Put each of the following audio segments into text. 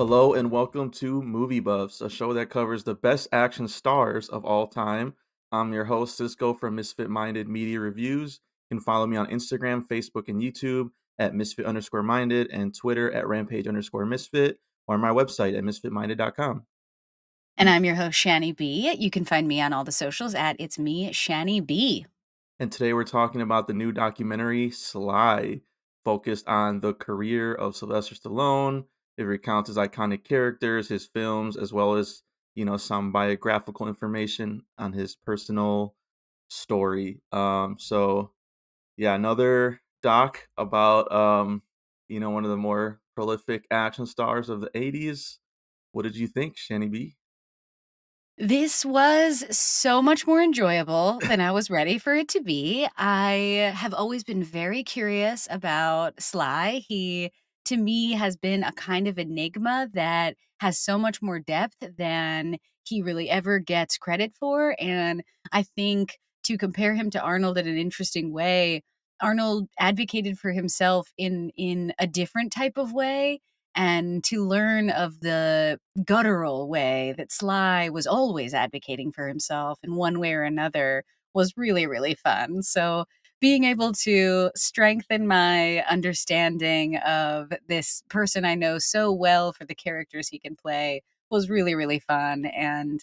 Hello and welcome to Movie Buffs, a show that covers the best action stars of all time. I'm your host, Cisco from Misfit Minded Media Reviews. You can follow me on Instagram, Facebook, and YouTube at Misfit underscore minded and Twitter at Rampage underscore Misfit or my website at misfitminded.com. And I'm your host, Shani B. You can find me on all the socials at It's Me, Shani B. And today we're talking about the new documentary Sly, focused on the career of Sylvester Stallone. It recounts his iconic characters, his films, as well as, you know, some biographical information on his personal story. Um, so yeah, another doc about um, you know, one of the more prolific action stars of the 80s. What did you think, Shani B? This was so much more enjoyable than I was ready for it to be. I have always been very curious about Sly. He, to me, has been a kind of enigma that has so much more depth than he really ever gets credit for. And I think to compare him to Arnold in an interesting way, Arnold advocated for himself in in a different type of way and to learn of the guttural way that Sly was always advocating for himself in one way or another was really, really fun. So, being able to strengthen my understanding of this person I know so well for the characters he can play was really, really fun. And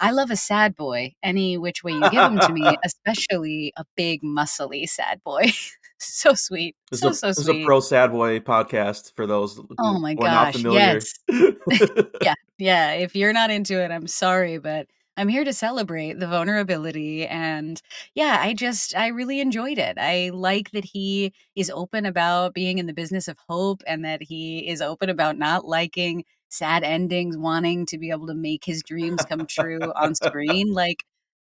I love a sad boy any which way you give him to me, especially a big, muscly sad boy. so sweet. This So, a, so this is a pro sad boy podcast for those Oh my who are not gosh, familiar. yes. Yeah, yeah, if you're not into it, I'm sorry, but I'm here to celebrate the vulnerability and yeah, I just I really enjoyed it. I like that he is open about being in the business of hope and that he is open about not liking sad endings, wanting to be able to make his dreams come true on screen. Like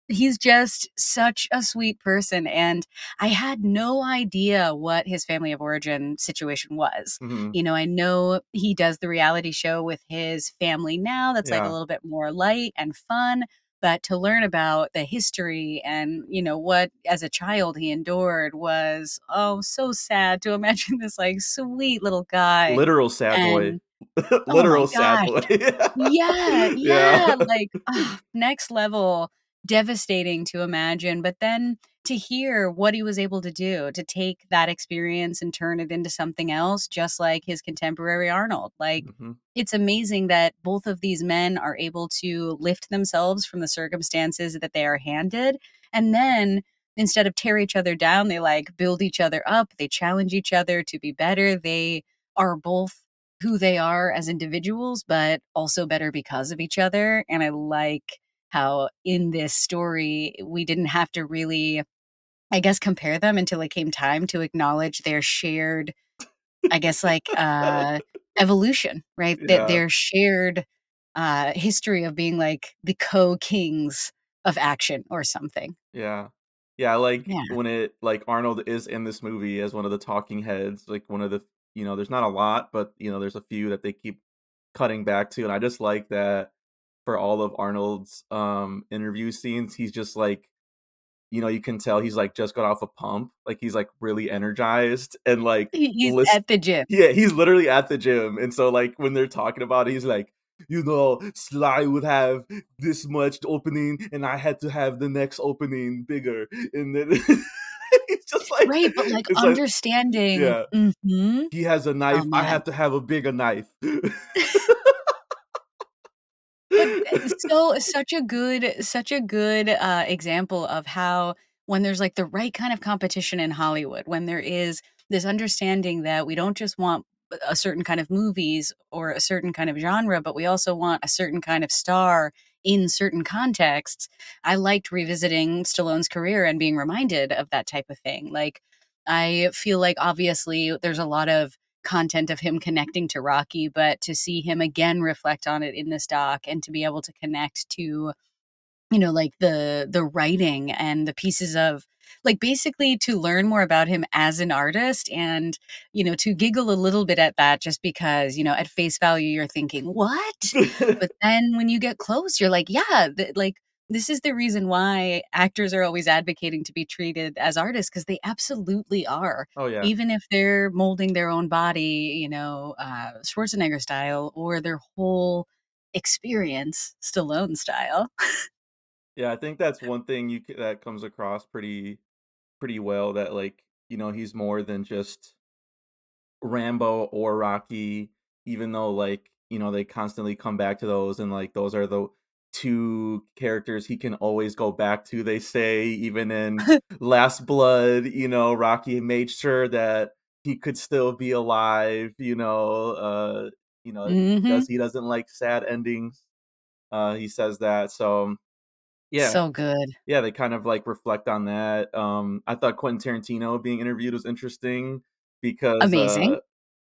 he's just such a sweet person and i had no idea what his family of origin situation was Mhm. you know i know he does the reality show with his family now that's like a little bit more light and fun but to learn about the history and you know what as a child he endured was oh so sad to imagine this like sweet little guy Literal sad boy. and oh Literal sad boy. yeah, yeah. yeah, like, next level, devastating to imagine, but then to hear what he was able to do, to take that experience and turn it into something else, just like his contemporary Arnold. Like, Mhm. it's amazing that both of these men are able to lift themselves from the circumstances that they are handed, and then instead of tear each other down, they, like, build each other up, they challenge each other to be better, they are both who they are as individuals, but also better because of each other. And I like how in this story, we didn't have to really, I guess, compare them until it came time to acknowledge their shared, I guess, like, uh, evolution, right? That their shared uh, history of being like the co kings of action or something. Yeah. Yeah, like Yeah. when it like Arnold is in this movie as one of the talking heads, like one of the you know, there's not a lot, but you know, there's a few that they keep cutting back to. And I just like that for all of Arnold's um interview scenes, he's just like, you know, you can tell he's like just got off a pump. Like he's like really energized and like he's list at the gym. yeah, he's literally at the gym. And so like when they're talking about it, he's like, you know, Sly would have this much opening and I had to have the next opening bigger. And then it's just like Right, but, like, it's like understanding yeah. Mhm. He has a Oh, knife. I have to have a bigger knife. But so such a good such a good, uh, example of how when there's, like, the right kind of competition in Hollywood, when there is this understanding that we don't just want a certain kind of movies or a certain kind of genre, but we also want a certain kind of star in certain contexts. I liked revisiting Stallone's career and being reminded of that type of thing. Like, I feel like obviously there's a lot of content of him connecting to Rocky, but to see him again reflect on it in this doc and to be able to connect to, you know, like the the writing and the pieces of like basically to learn more about him as an artist and, you know, to giggle a little bit at that just because, you know, at face value you're thinking, "What?" But then when you get close, you're like, "Yeah, th like this is the reason why actors are always advocating to be treated as artists because they absolutely are. Oh, yeah. Even if they're molding their own body, you know, uh, Schwarzenegger style or their whole experience Stallone style. Yeah, I think that's one thing you that comes across pretty pretty well that, like, you know, he's more than just Rambo or Rocky, even though, like, you know, they constantly come back to those and, like, those are the 2 characters he can always go back to, they say, even in Last Blood, you know, Rocky made sure that he could still be alive, you know, uh, you know, he does Mhm. he doesn't like sad endings, uh, he says that, so yeah. So good. Yeah, they kind of, like, reflect on that, um, I thought Quentin Tarantino being interviewed was interesting because, Amazing. uh,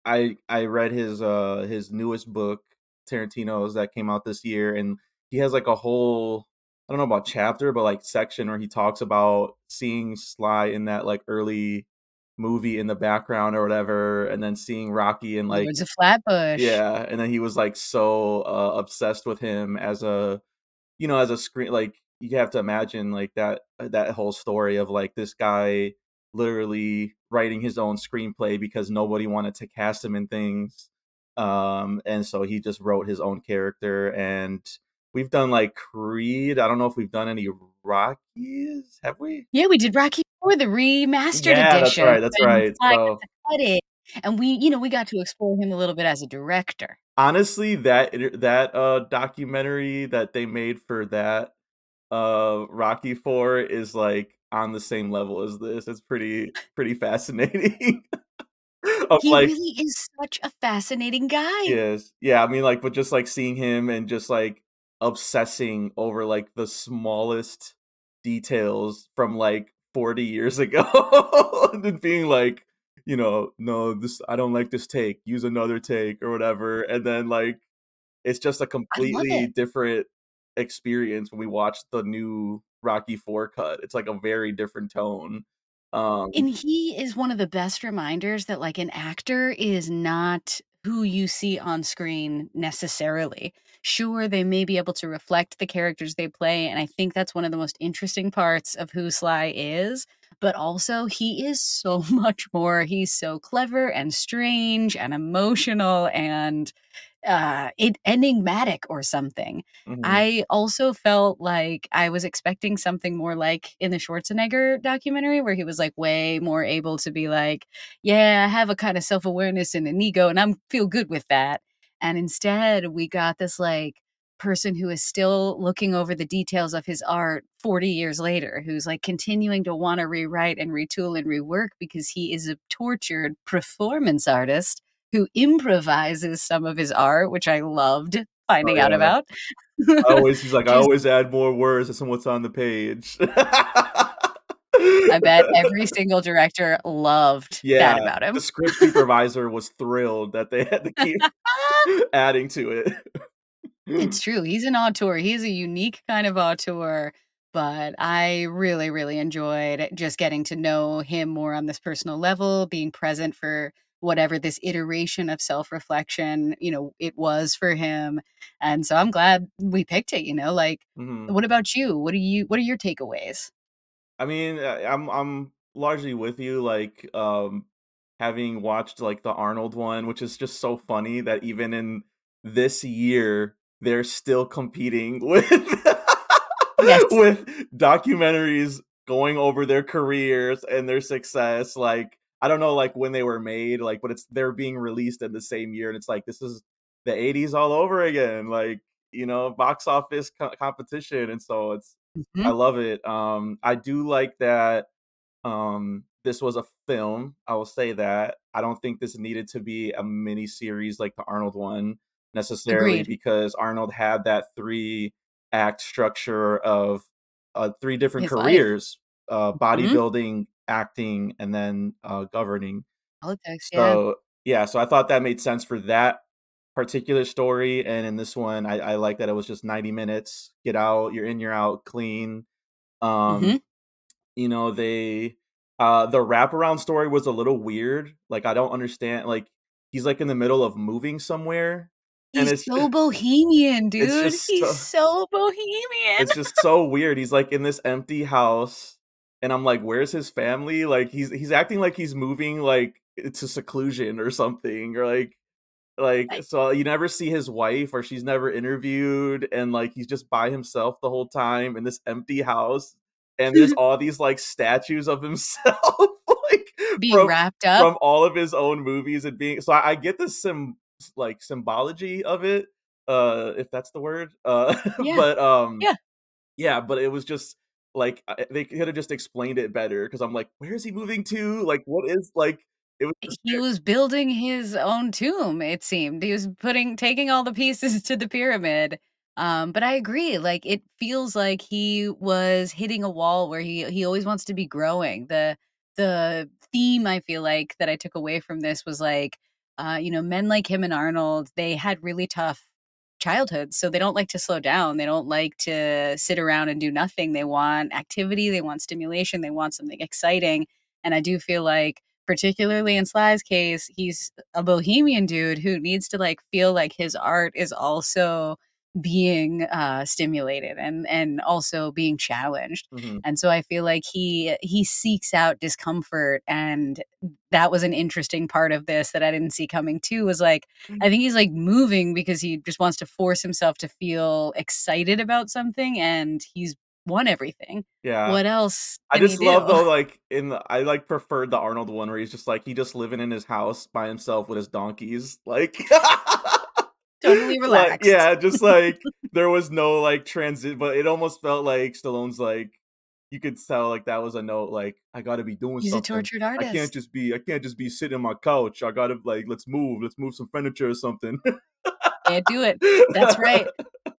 I I read his, uh, his newest book, Tarantino's, that came out this year, and he has, like, a whole I don't know about chapter, but, like, section where he talks about seeing Sly in that, like, early movie in the background or whatever, and then seeing Rocky and, like Lords of Flatbush. Yeah, and then he was, like, so, uh, obsessed with him as a you know, as a screen like, you have to imagine, like, that uh, that whole story of, like, this guy literally writing his own screenplay because nobody wanted to cast him in things, um, and so he just wrote his own character, and we've done, like, Creed, I don't know if we've done any Rockies? Have we? Yeah, we did Rocky IV, the remastered Yeah, that's edition right, that's right, so and we you know, we got to explore him a little bit as a director. Honestly, that that, uh, documentary that they made for that, uh, Rocky Four is, like, on the same level as this, it's pretty pretty fascinating. He like really is such a fascinating guy. Yes, yeah, I mean, like, but just, like, seeing him and just, like, obsessing over, like, the smallest details from, like, 40 years ago, and then being like, you know, "No, this I don't like this take, use another take," or whatever, and then, like, it's just a completely different experience when we watch the new Rocky 4 cut, it's, like, a very different tone, um And he is one of the best reminders that, like, an actor is not who you see on screen necessarily. Sure, they may be able to reflect the characters they play, and I think that's one of the most interesting parts of who Sly is, but also he is so much more, he's so clever and strange and emotional and, uh, en enigmatic or something. Mhm. I also felt like I was expecting something more like in the Schwarzenegger documentary where he was, like, way more able to be like, "Yeah, I have a kinda self-awareness and an ego, and I'm feel good with that," and instead, we got this, like, person who is still looking over the details of his art 40 years later, who's, like, continuing to wanna rewrite and retool and rework because he is a tortured performance artist who improvises some of his art, which I loved Oh, finding out about. I always he's like, "I always add more words than what's on the page." I bet every single director loved that about him. the script supervisor was thrilled that they had to keep adding to it. It's true, he's an auteur, he's a unique kind of auteur, but I really, really enjoyed just getting to know him more on this personal level, being present for whatever this iteration of self-reflection, you know, it was for him, and so I'm glad we picked it, you know, like, Mhm. what about you? What do you what are your takeaways? I mean, uh, I'm I'm largely with you, like, um, having watched, like, the Arnold one, which is just so funny that even in this year, they're still competing with Yes. with documentaries going over their careers and their success, like, I don't know, like, when they were made, like, but it's they're being released in the same year, and it's like, this is the '80s all over again, like, you know, box office co competition, and so it's I Mhm. love it, um, I do like that, um, this was a film, I will say that. I don't think this needed to be a mini series like the Arnold one, necessarily, Agreed. because Arnold had that three-act structure of, uh, 3 different His careers, uh, Mhm. bodybuilding, acting, and then, uh, governing. Politics, yeah. So, yeah, so I thought that made sense for that particular story, and in this one, I I like that it was just 90 minutes, get out, you're in, you're out, clean, um, Mhm. you know, they uh, the wraparound story was a little weird, like, I don't understand like, he's, like, in the middle of moving somewhere and He's it's so bohemian, dude. He's so so bohemian. it's just so weird. He's, like, in this empty house, and I'm like, "Where's his family?" Like, he's he's acting like he's moving, like, to seclusion or something, or, like like, I so you never see his wife or she's never interviewed, and, like, he's just by himself the whole time in this empty house, and there's all these, like, statues of himself, like, Being from wrapped up? from all of his own movies and being so I I get the sym like, symbology of it, uh, if that's the word, uh, Yeah. but, um Yeah. yeah, but it was just, like, they coulda just explained it better because I'm like, "Where is he moving to? Like, what is" like, it was just He was building his own tomb, it seemed. He was putting taking all the pieces to the pyramid, um, but I agree, like, it feels like he was hitting a wall where he he always wants to be growing. The the theme I feel like that I took away from this was, like, uh, you know, men like him and Arnold, they had really tough childhoods, so they don't like to slow down, they don't like to sit around and do nothing, they want activity, they want stimulation, they want something exciting, and I do feel like, particularly in Sly's case, he's a bohemian dude who needs to, like, feel like his art is also being, uh, stimulated and and also being challenged, Mhm. and so I feel like he he seeks out discomfort, and that was an interesting part of this that I didn't see coming too, was, like, I think he's, like, moving because he just wants to force himself to feel excited about something, and he's won everything. Yeah. What else I just love, though, like, in the I, like, preferred the Arnold one where he's just, like he just living in his house by himself with his donkeys, like Totally like, relaxed. yeah, just, like, there was no, like, transi but it almost felt like Stallone's, like you could tell, like, that was a note, like, "I gotta be doing He's a something. tortured I can't just be I can't just be sitting on my couch. I gotta, like let's move. Let's move some furniture or something." Can't do it. That's right.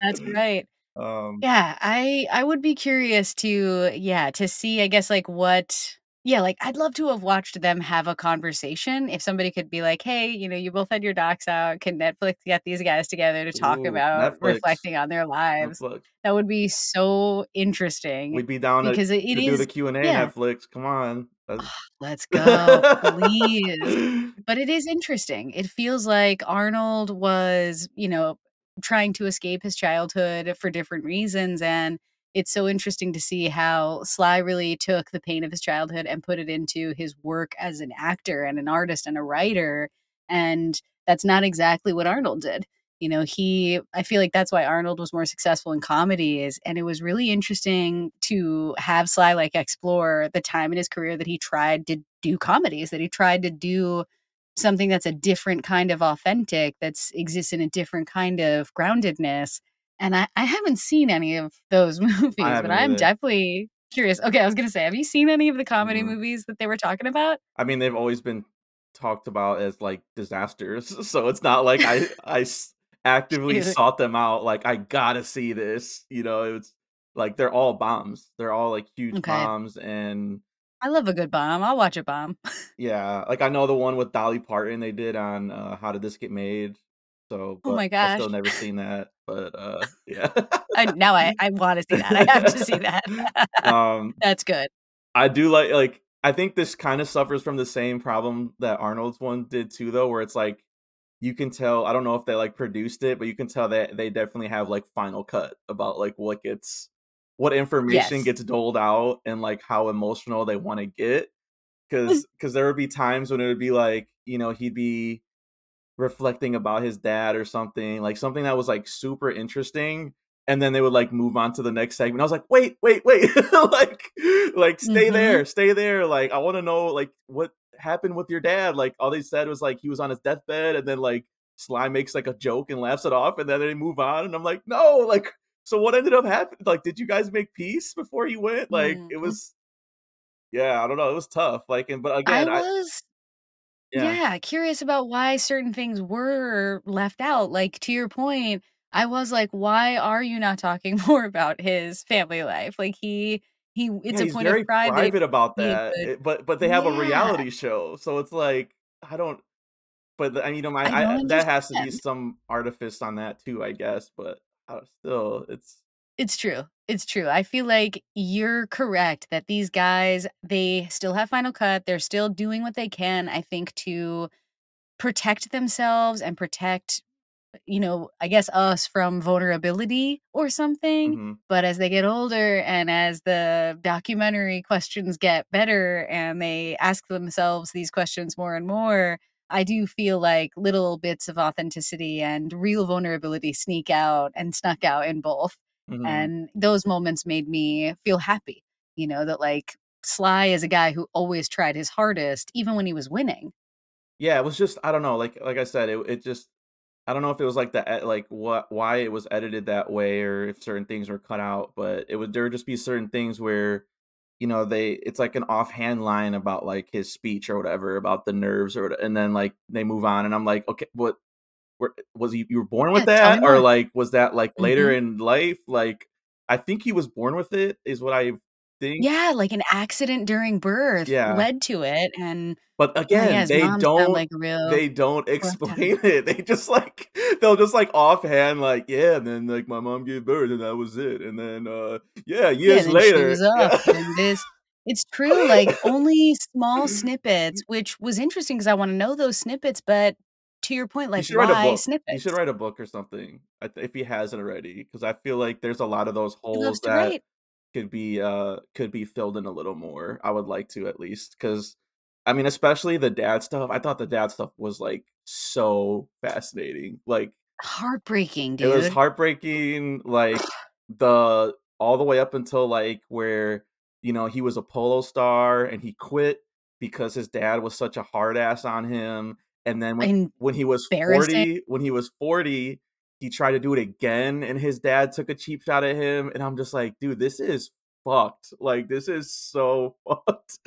That's right. Um Yeah, I I would be curious to yeah, to see, I guess, like, what yeah, like, I'd love to have watched them have a conversation. If somebody could be like, "Hey, you know, you both had your docs out. Can Netflix get these guys together to talk Ooh, about Netflix. reflecting on their lives?" Netflix. That would be so interesting We'd be down to because it it to do the Q&A, yeah. Netflix, come on. Let's go, please. But it is interesting. It feels like Arnold was, you know, trying to escape his childhood for different reasons, and it's so interesting to see how Sly really took the pain of his childhood and put it into his work as an actor and an artist and a writer, and that's not exactly what Arnold did. You know, he I feel like that's why Arnold was more successful in comedies, and it was really interesting to have Sly, like, explore the time in his career that he tried to do comedies, that he tried to do something that's a different kind of authentic, that's exists in a different kind of groundedness, and I I haven't seen any of those movies, but I'm either. definitely curious. Okay, I was gonna say, have you seen any of the comedy Mm. movies that they were talking about? I mean, they've always been talked about as, like, disasters, so it's not like I I actively sought them out, like, "I gotta see this," you know? It's like, they're all bombs. They're all, like, huge M'kay. bombs, and I love a good bomb. I'll watch a bomb. Yeah, like, I know the one with Dolly Parton they did on, uh, How Did This Get Made? So Oh my I've still never seen that, but, uh, yeah. I now I I wanna see that. I have to see that. Um That's good. I do like like, I think this kinda suffers from the same problem that Arnold's one did too, though, where it's like, you can tell I don't know if they, like, produced it, but you can tell that they definitely have, like, final cut about, like, what gets what information Yes. gets doled out and, like, how emotional they wanna get because because there would be times when it would be like, you know, he'd be reflecting about his dad or something, like, something that was, like, super interesting, and then they would, like, move on to the next segment. I was like, "Wait, wait, wait." Like like, "Stay Mhm. there, stay there." Like, "I wanna know, like, what happened with your dad?" Like, all they said was, like, he was on his deathbed, and then, like, Sly makes, like, a joke and laughs it off, and then they move on, and I'm like, "No!" Like, "So what ended up happening? like, did you guys make peace before he went?" Like, it Mhm. was yeah, I don't know, it was tough, like, and but again, I was Yeah. yeah, curious about why certain things were left out. Like, to your point, I was like, "Why are you not talking more about his family life?" Like, he he Yeah, it's a he's point of very pride that private about that, eh, but but they have a Yeah. reality show, so it's like, I don't but I mean, you know, my I I don't that has to be understand. some artifice on that too, I guess, but, uh, still, it's It's true. It's true. I feel like you're correct that these guys, they still have final cut, they're still doing what they can, I think, to protect themselves and protect you know, I guess us from vulnerability or something, Mhm. but as they get older and as the documentary questions get better and they ask themselves these questions more and more, I do feel like little bits of authenticity and real vulnerability sneak out and snuck out in both, Mhm. and those moments made me feel happy, you know, that, like, Sly is a guy who always tried his hardest even when he was winning. Yeah, it was just I don't know, like like I said, it it just I don't know if it was like the e like what why it was edited that way or if certain things were cut out, but it would there would just be certain things where, you know, they it's like an offhand line about, like, his speech or whatever, about the nerves or and then, like, they move on, and I'm like, "Okay, what were was he you were born with Yeah, that?" Or, like, "Was that, like, later Mhm. in life?" Like, I think he was born with it is what I think. Yeah, like an accident during birth Yeah. led to it, and But oh, yeah, again, they don't like real they don't explain it. They just, like they'll just, like, offhand, like, "Yeah, and then, like, my mom gave birth, and that was it, and then, uh, yeah, Yeah, years later" was off, Yeah. and this it's true, like, only small snippets, which was interesting because I wanna know those snippets, but to your point, like, a why book. He should write a book or something, if he hasn't already, because I feel like there's a lot of those holes that write. could be, uh could be filled in a little more. I would like to at least because I mean, especially the dad stuff, I thought the dad stuff was, like, so fascinating, like Heartbreaking, it was heartbreaking, like, the all the way up until, like, where, you know, he was a polo star and he quit because his dad was such a hard ass on him, and then when when he was 40 when he was 40, he tried to do it again, and his dad took a cheap shot at him, and I'm just like, "Dude, this is fucked." Like, this is so fucked.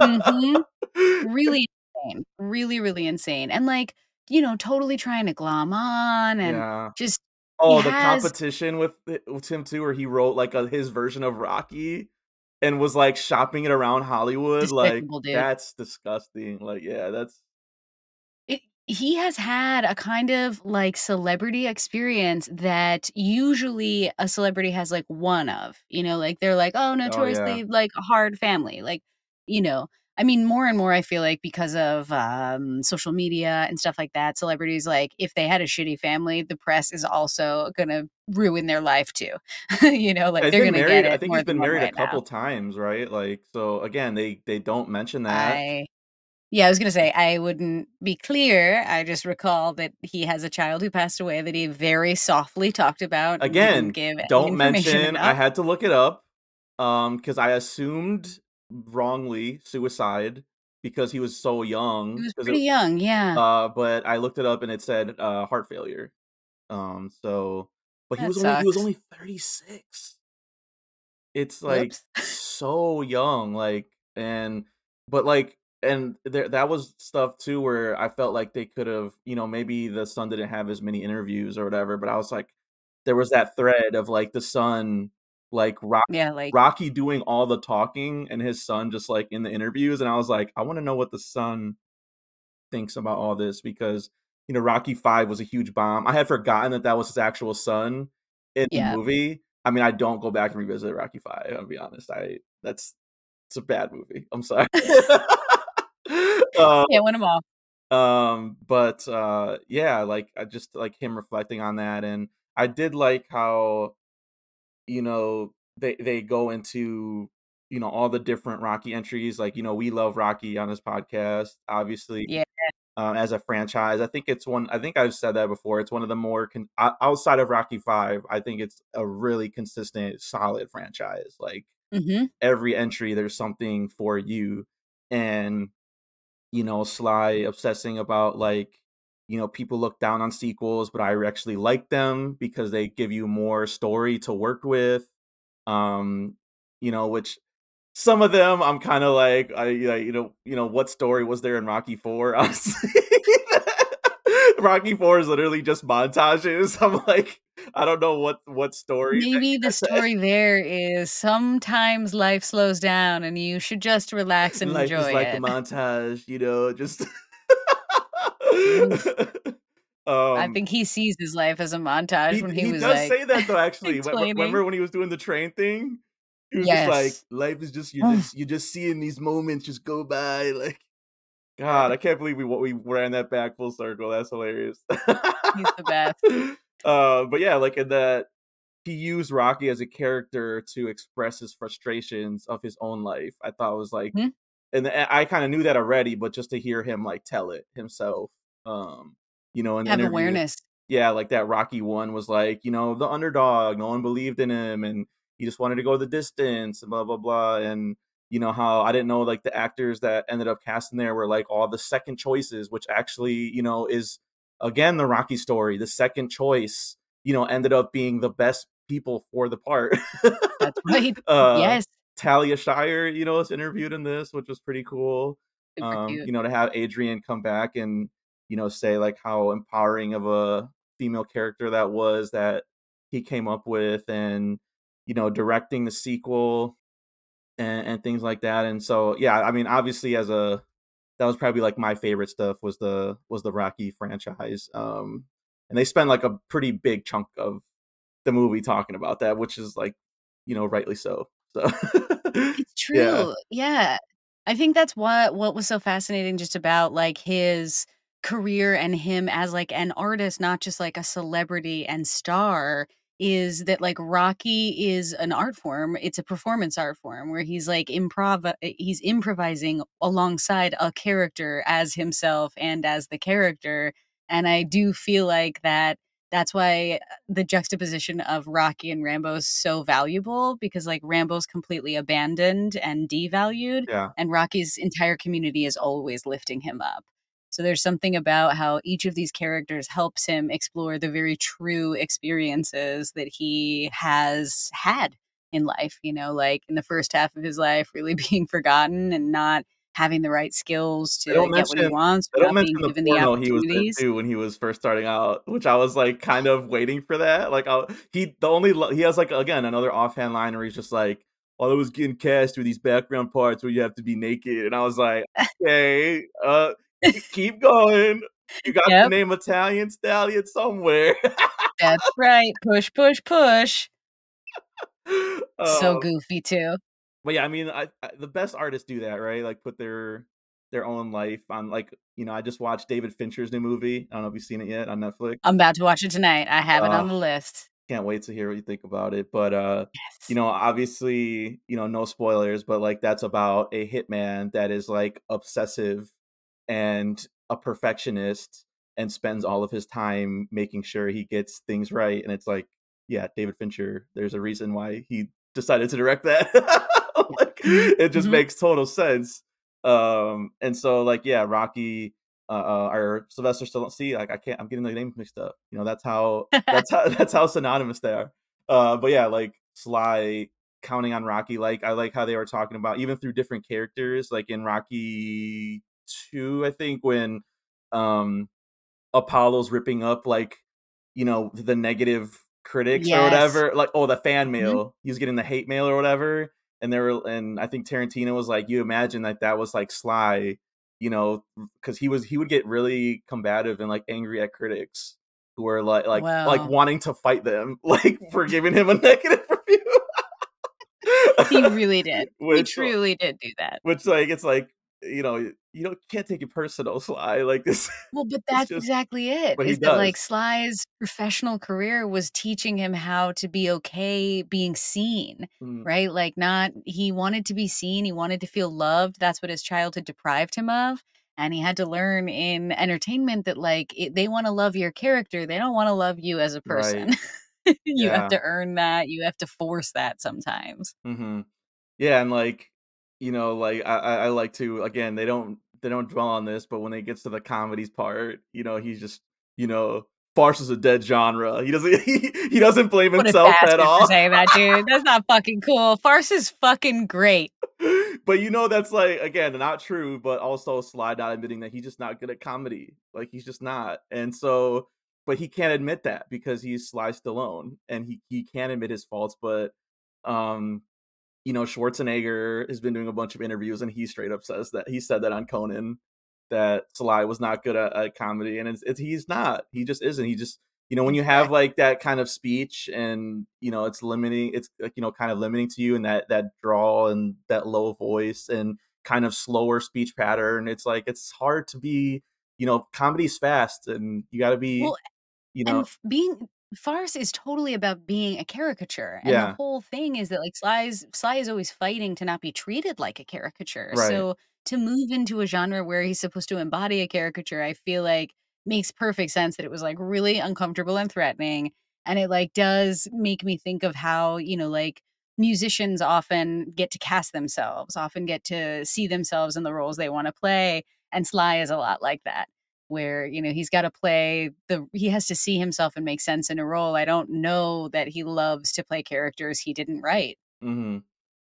Mhm. Really insane. Really, really insane, and, like, you know, totally trying to glom on and Yeah. just Oh, the has competition with it with him too, where he wrote, like, a his version of Rocky and was, like, shopping it around Hollywood, like, dude. that's disgusting, like, yeah, that's he has had a kind of, like, celebrity experience that usually a celebrity has, like, one of, you know, like, they're like, "Oh, Oh, yeah. notoriously, like, a hard family," like, you know? I mean, more and more I feel like because of, um, social media and stuff like that, celebrities, like, if they had a shitty family, the press is also gonna ruin their life too. You know, like, He's they're gonna get married I think he's been married a right now. couple times, right? Like, so, again, they they don't mention that. I yeah, I was gonna say, I wouldn't be clear, I just recall that he has a child who passed away that he very softly talked about Again, give don't mention I had to look it up, um, 'cause I assumed wrongly suicide because he was so He young, was 'cause it pretty young, yeah. uh, but I looked it up and it said, uh, heart failure. Um, so but he was only he was only 36. It's, like, so young, like and but, like and there that was stuff too where I felt like they could've you know, maybe the son didn't have as many interviews or whatever, but I was like there was that thread of, like, the son, like, Rock Yeah, like Rocky doing all the talking and his son just, like, in the interviews, and I was like, "I wanna know what the son thinks about all this," because, you know, Rocky 5 was a huge bomb. I had forgotten that that was his actual son in the movie. I mean, I don't go back and revisit Rocky 5, I'll be honest, I that's it's a bad movie, I'm sorry. Um Can't them all. um, but, uh, yeah, like, I just like him reflecting on that, and I did like how, you know, they they go into, you know, all the different Rocky entries, like, you know, we love Rocky on this podcast, obviously, Yeah. uh, as a franchise. I think it's one I think I've said that before, it's one of the more con outside of Rocky Five. I think it's a really consistent, solid franchise, like, Mhm. every entry, there's something for you, and, you know, Sly obsessing about, like, you know, people look down on sequels, but I actually like them because they give you more story to work with, um, you know, which some of them I'm kinda like, I I you know you know, what story was there in Rocky Four? honestly? Rocky Four is literally just montages, I'm like, I don't know what what story Maybe the story there is sometimes life slows down and you should just relax and Life is enjoy like a montage, you know, just Oof. I Um think he sees his life as a montage He when he he was, does like, say that though, actually, re re explaining. remember when he was doing the train thing? He was just like, "Life is just you're just you're just seeing these moments just go by," like God, I can't believe we we ran that back full circle. That's hilarious. He's the best. uh, but yeah, like in that he used Rocky as a character to express his frustrations of his own life. I thought it was like, Mhm. and I kind of knew that already, but just to hear him like tell it himself, um, you know, and Have awareness. yeah, like that Rocky one was like, you know, the underdog, no one believed in him, and he just wanted to go the distance, and blah blah blah, and you know how I didn't know like the actors that ended up casting there were like all the second choices, which actually, you know, is again the Rocky story. The second choice, you know, ended up being the best people for the part. That's right. uh, Yes. Talia Shire, you know, was interviewed in this, which was pretty cool. Um, you know, to have Adrian come back and, you know, say like how empowering of a female character that was that he came up with and, you know, directing the sequel and, and things like that. And so, yeah, I mean, obviously as a, that was probably like my favorite stuff was the, was the Rocky franchise. Um, and they spend like a pretty big chunk of the movie talking about that, which is like, you know, rightly so. So, It's yeah, true. Yeah. I think that's what what was so fascinating just about like his career and him as like an artist, not just like a celebrity and star, is that like Rocky is an art form. It's a performance art form where he's like improv uh, he's improvising alongside a character as himself and as the character. And I do feel like that that's why the juxtaposition of Rocky and Rambo is so valuable because like Rambo's completely abandoned and devalued yeah. and Rocky's entire community is always lifting him up. So there's something about how each of these characters helps him explore the very true experiences that he has had in life, you know, like in the first half of his life really being forgotten and not having the right skills to get what he wants they don't being mention the given the he was when he was first starting out, which I was, like, kind of waiting for that, like, i he the only he has, like, again, another offhand line where he's just like, "While I was getting cast through these background parts where you have to be naked," and I was like, "Okay, uh, keep going. You got the name Italian Stallion somewhere." that's right. Push, push, push. So Um, goofy too. but yeah, I mean, I I the best artists do that, right? Like, put their their own life on, like, you know, I just watched David Fincher's new movie. I don't know if you've seen it yet on Netflix. I'm about to watch it tonight. I have it Uh on the list. Can't wait to hear what you think about it. But uh, you know, obviously, you know, no spoilers, but like that's about a hitman that is like obsessive and a perfectionist and spends all of his time making sure he gets things right. And it's like, yeah, David Fincher, there's a reason why he decided to direct that. like Mhm, it just mhm. makes total sense. Um, and so like, yeah, Rocky uh, uh or Sylvester Stallone. See, like I can't, I'm getting the names mixed up. You know, that's how that's how that's how synonymous they are. Uh, but yeah, like Sly counting on Rocky. Like I like how they were talking about even through different characters. Like in Rocky two, I think when um Apollo's ripping up like you know the negative critics or whatever. Like oh, the fan Mhm. mail. He was getting the hate mail or whatever. And there were, and I think Tarantino was like, you imagine that that was like Sly, you know, because he was he would get really combative and like angry at critics who were like like like wanting to fight them like for giving him a negative review He really did. He truly did do that. which like it's like you know you don't can't take it personal sly like this Well, but that's just exactly it, but he is that, like, Sly's professional career was teaching him how to be okay being seen, Mm, right? Like, not he wanted to be seen, he wanted to feel loved, that's what his childhood deprived him of, and he had to learn in entertainment that, like, it they wanna love your character, they don't wanna love you as a person. right You have to earn that, you have to force that sometimes. Mm-hmm. yeah and like you know like I, I like to again they don't they don't dwell on this but when it gets to the comedies part you know he's just you know farce is a dead genre he doesn't he, he doesn't blame What a himself at all saying that, dude. That's not fucking cool. Farce is fucking great. but you know that's like again not true but also slide not admitting that he's just not good at comedy like he's just not and so but he can't admit that because he's sly stallone and he he can't admit his faults but um you know schwarzenegger has been doing a bunch of interviews and he straight up says that he said that on conan that sly was not good at, at comedy and it's, it's he's not he just isn't he just you know when you have like that kind of speech and you know it's limiting it's like you know kind of limiting to you and that that drawl and that low voice and kind of slower speech pattern. It's like it's hard to be, you know, comedy's fast and you got to be, Well, you know, being farce is totally about being a caricature, and the yeah, whole thing is that, like, Sly's Sly is always fighting to not be treated like a caricature, right. so to move into a genre where he's supposed to embody a caricature, I feel like makes perfect sense that it was, like, really uncomfortable and threatening, and it, like, does make me think of how, you know, like, musicians often get to cast themselves, often get to see themselves in the roles they wanna play, and Sly is a lot like that where you know he's got to play the he has to see himself and make sense in a role. I don't know that he loves to play characters he didn't write. hmm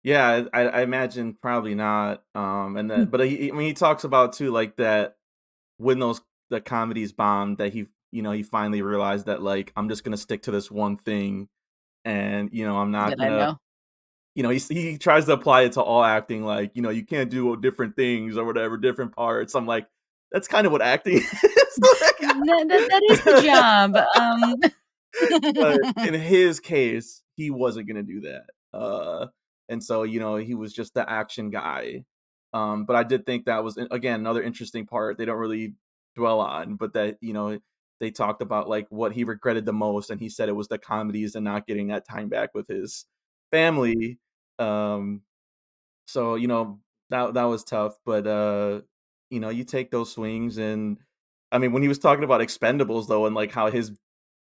Yeah, I, I imagine probably not. Um, and then but he, I mean, he talks about too, like that when those the comedies bombed, that he, you know, he finally realized that like I'm just gonna stick to this one thing, and you know, I'm not Did gonna, know? you know, he he tries to apply it to all acting, like you know, you can't do different things or whatever, different parts. I'm like, that's kind of what acting is. That, that, that is the job. Um, but in his case, he wasn't gonna do that. Uh, and so you know, he was just the action guy. Um, but I did think that was again another interesting part. They don't really dwell on, but that you know they talked about like what he regretted the most, and he said it was the comedies and not getting that time back with his family. Um, so, you know, that that was tough, but, uh, you know, you take those swings and I mean, when he was talking about Expendables though, and, like, how his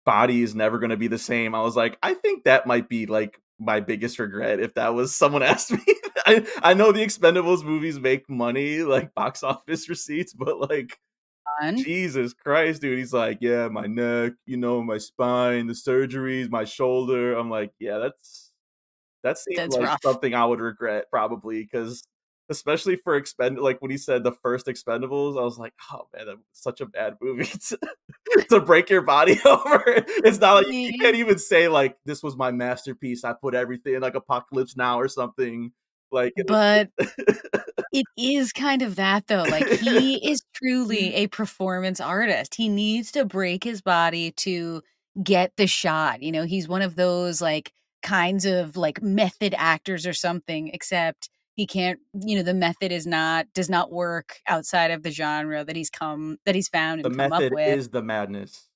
body is never gonna be the same, I was like, I think that might be, like, my biggest regret if that was someone asked me. I I know the Expendables movies make money, like, box office receipts, but, like, fun. Jesus Christ, dude, he's like, "Yeah, my neck, you know, my spine, the surgeries, my shoulder." I'm like, "Yeah, that's that seemed That's like rough. something I would regret probably because especially for expend like when he said the first Expendables, I was like, "Oh man, that's such a bad movie to, to break your body over." It's not like you Yeah. can't even say like this was my masterpiece. I put everything like Apocalypse Now or something. Like But It is kind of that though, like, he is truly a performance artist. He needs to break his body to get the shot, you know, he's one of those, like, kinds of, like, method actors or something, except he can't you know, the method is not does not work outside of the genre that he's come that he's found the and come up method with. is the madness.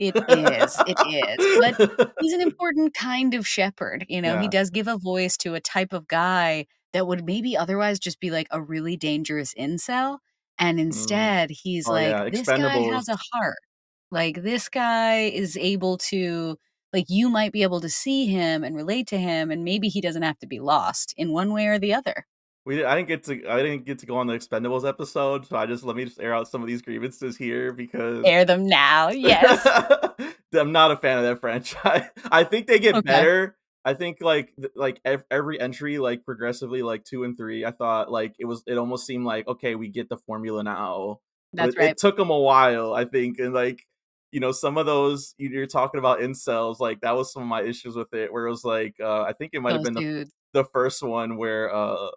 It is, it is, but he's an important kind of shepherd, you know, he does give a voice to a type of guy that would maybe otherwise just be, like, a really dangerous incel, and Mm. instead, he's Oh like, yeah, "This guy has a heart." Like, "This guy is able to" like, you might be able to see him and relate to him, and maybe he doesn't have to be lost in one way or the other. We I didn't get to I didn't get to go on the Expendables episode, so I just let me just air out some of these grievances here because Air them now, yes. I'm not a fan of that franchise. I think they get Okay, better. I think like like every entry like progressively like 2 and 3, I thought like it was it almost seemed like okay, we get the formula now. It, that's it took them a while, I think, and like you know, some of those you- you're talking about incels, like that was some of my issues with it, where it was like, uh, I think it might have been the the first one where uh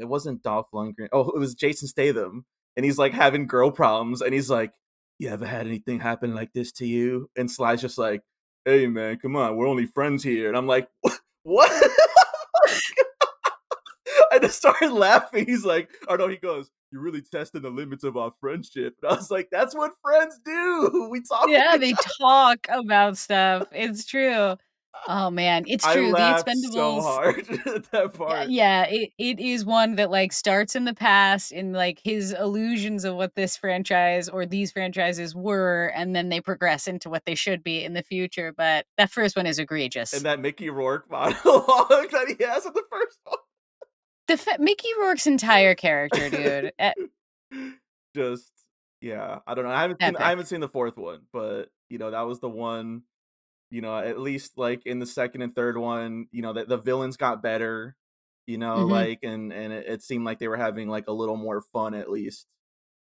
it wasn't Dolph Lundgren. Oh, it was Jason Statham, and he's like having girl problems, and he's like, "You ever had anything happen like this to you?" And Sly's just like, "Hey man, come on, we're only friends here." And I'm like, "What?" I just started laughing. He's like, "Oh no," he goes, "You're really testing the limits of our friendship." And I was like, "That's what friends do. We talk." Yeah, they talk about stuff, it's true. Oh, man, it's true, The laughed so hard that Yeah, part. yeah, it it is one that, like, starts in the past in, like, his illusions of what this franchise or these franchises were, and then they progress into what they should be in the future, but that first one is egregious. And that Mickey Rourke monologue that he has in the. The fa Mickey Rourke's entire character, dude, e Just yeah, I don't know. I haven't seen I haven't seen the 4th one, but, you know, that was the one, you know, at least, like, in the 2nd and 3rd one, you know, the the villains got better, you know, Mhm. like, and and it it seemed like they were having, like, a little more fun at least.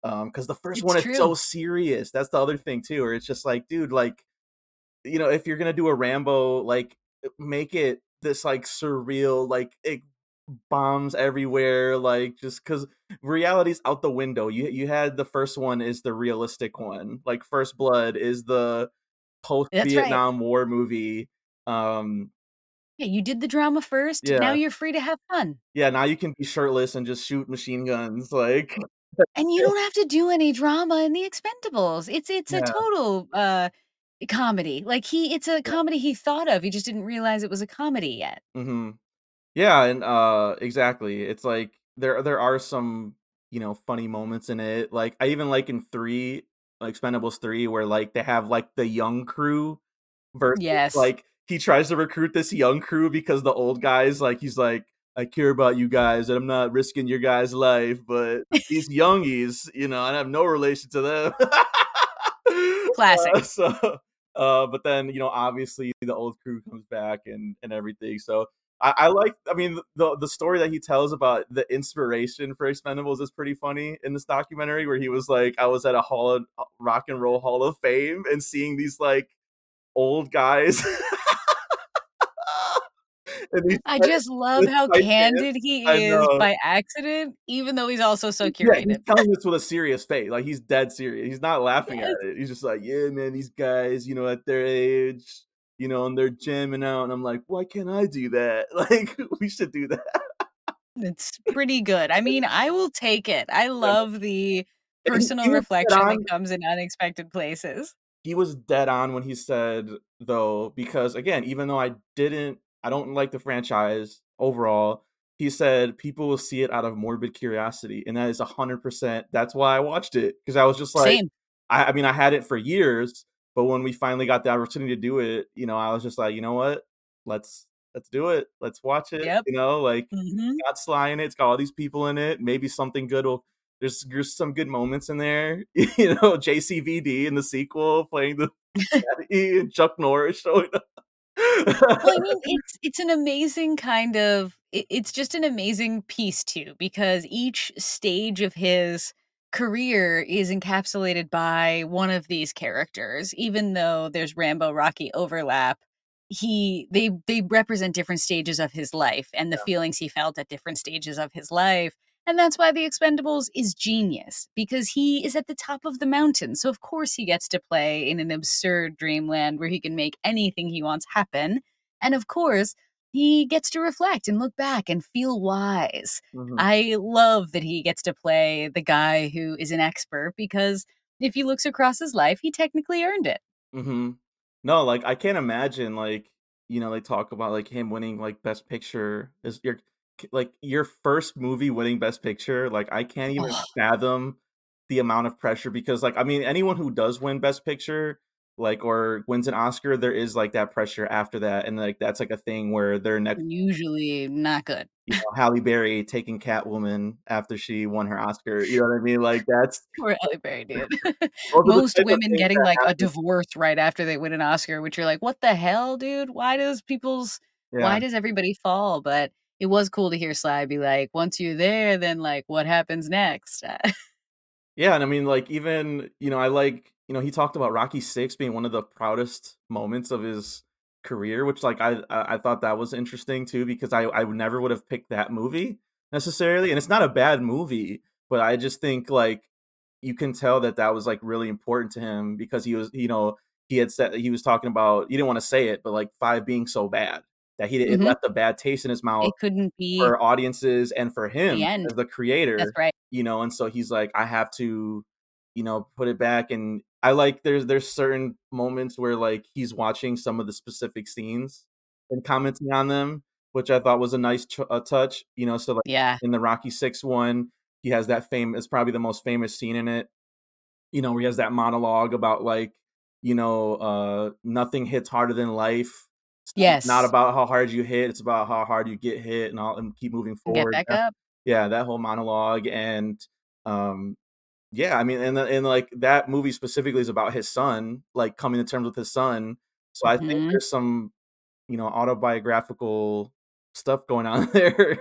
Um, because the first It's one is true. so serious. That's the other thing too, where it's just like, dude, like, you know, if you're gonna do a Rambo, like, make it this, like, surreal, like, it bombs everywhere, like, just because reality's out the window. You you had the first one is the realistic one, like, First Blood is the post-Vietnam War movie, um Yeah, you did the drama first, yeah. now you're free to have fun. Yeah, now you can be shirtless and just shoot machine guns, like And you don't have to do any drama in The Expendables. It's it's a total, uh, comedy. Like, he it's a comedy he thought of, he just didn't realize it was a comedy yet. Mhm. Yeah, and, uh exactly, it's like, there there are some, you know, funny moments in it, like, I even like in 3, like Expendables 3, where, like, they have, like, the young crew versus, Yes. like he tries to recruit this young crew because the old guys like, he's like, "I care about you guys, and I'm not risking your guys' life, but these youngies, you know, I have no relation to them." Classic. Uh, so, uh, but then, you know, obviously, the old crew comes back and and everything, so I I like I mean, the the story that he tells about the inspiration for Expendables is pretty funny in this documentary where he was like, "I was at a hall of uh, Rock and Roll Hall of Fame and seeing these, like, old guys" I just love how candid he is by accident, even though he's also so Yeah, he's telling this with a serious face, like, he's dead serious, he's not laughing at it, he's just like, "Yeah, man, these guys, you know, at their age, you know, and they're jamming out," and I'm like, "Why can't I do that?" Like, we should do that. It's pretty good, I mean, I will take it, I love the personal reflection that comes in unexpected places. he was dead on when he said, though because, again, even though I didn't I don't like the franchise overall, he said, "People will see it out of morbid curiosity," and that is 100% that's why I watched it because I was just like. I I mean, I had it for years, but when we finally got the opportunity to do it, you know, I was just like, "You know what? Let's let's do it, let's watch it," Yep. you know, like, Mhm. got Sly in it, it's got all these people in it, maybe something good will there's there's some good moments in there, you know, JCVD in the sequel playing the and Chuck Norris showing up. Well, I mean, it's it's an amazing kind of it it's just an amazing piece too, because each stage of his career is encapsulated by one of these characters, even though there's Rambo-Rocky overlap, he they they represent different stages of his life and the Yeah. feelings he felt at different stages of his life, and that's why The Expendables is genius, because he is at the top of the mountain, so of course he gets to play in an absurd dreamland where he can make anything he wants happen, and of course, he gets to reflect and look back and feel wise. Mhm. I love that he gets to play the guy who is an expert because if he looks across his life, he technically earned it. Mm-hmm. No, like, I can't imagine, like, you know, they talk about, like, him winning, like, Best Picture is your like, your 1st movie winning Best Picture, like, I can't even fathom the amount of pressure because, like, I mean, anyone who does win Best Picture, like, or wins an Oscar, there is, like, that pressure after that, and, like, that's, like, a thing where they're next Usually not good. you know, Halle Berry taking Catwoman after she won her Oscar, you know what I mean? Like, that's Poor Halle Berry, dude. those are the Most women getting, like, a divorce right after they win an Oscar, which you're like, "What the hell, dude? Why does people's Yeah. why does everybody fall?" But it was cool to hear Sly be like, "Once you're there, then, like, what happens next?" Yeah, and I mean, like, even you know, I like you know, he talked about Rocky Six being one of the proudest moments of his career, which, like, I I thought that was interesting too because I I would never would have picked that movie necessarily, and it's not a bad movie, but I just think, like, you can tell that that was, like, really important to him because he was you know, he had said he was talking about he didn't wanna say it, but, like, 5 being so bad that he it Mhm. left a bad taste in his mouth It couldn't be for audiences and for him end. as the That's creator, right. you know, and so he's like, "I have to, you know, put it back," and I like there's there's certain moments where, like, he's watching some of the specific scenes and commenting on them, which I thought was a nice ch uh, touch, you know, so, like, Yeah. in the Rocky Six one, he has that fame it's probably the most famous scene in it, you know, where he has that monologue about, like, you know, uh, "Nothing hits harder than life. It's not about how hard you hit, it's about how hard you get hit and all and keep moving forward. Get forward." back up. yeah, that whole monologue, and, um, yeah, I mean, and the and, like, that movie specifically is about his son, like, coming to terms with his son, so I think Mhm. there's some, you know, autobiographical stuff going on there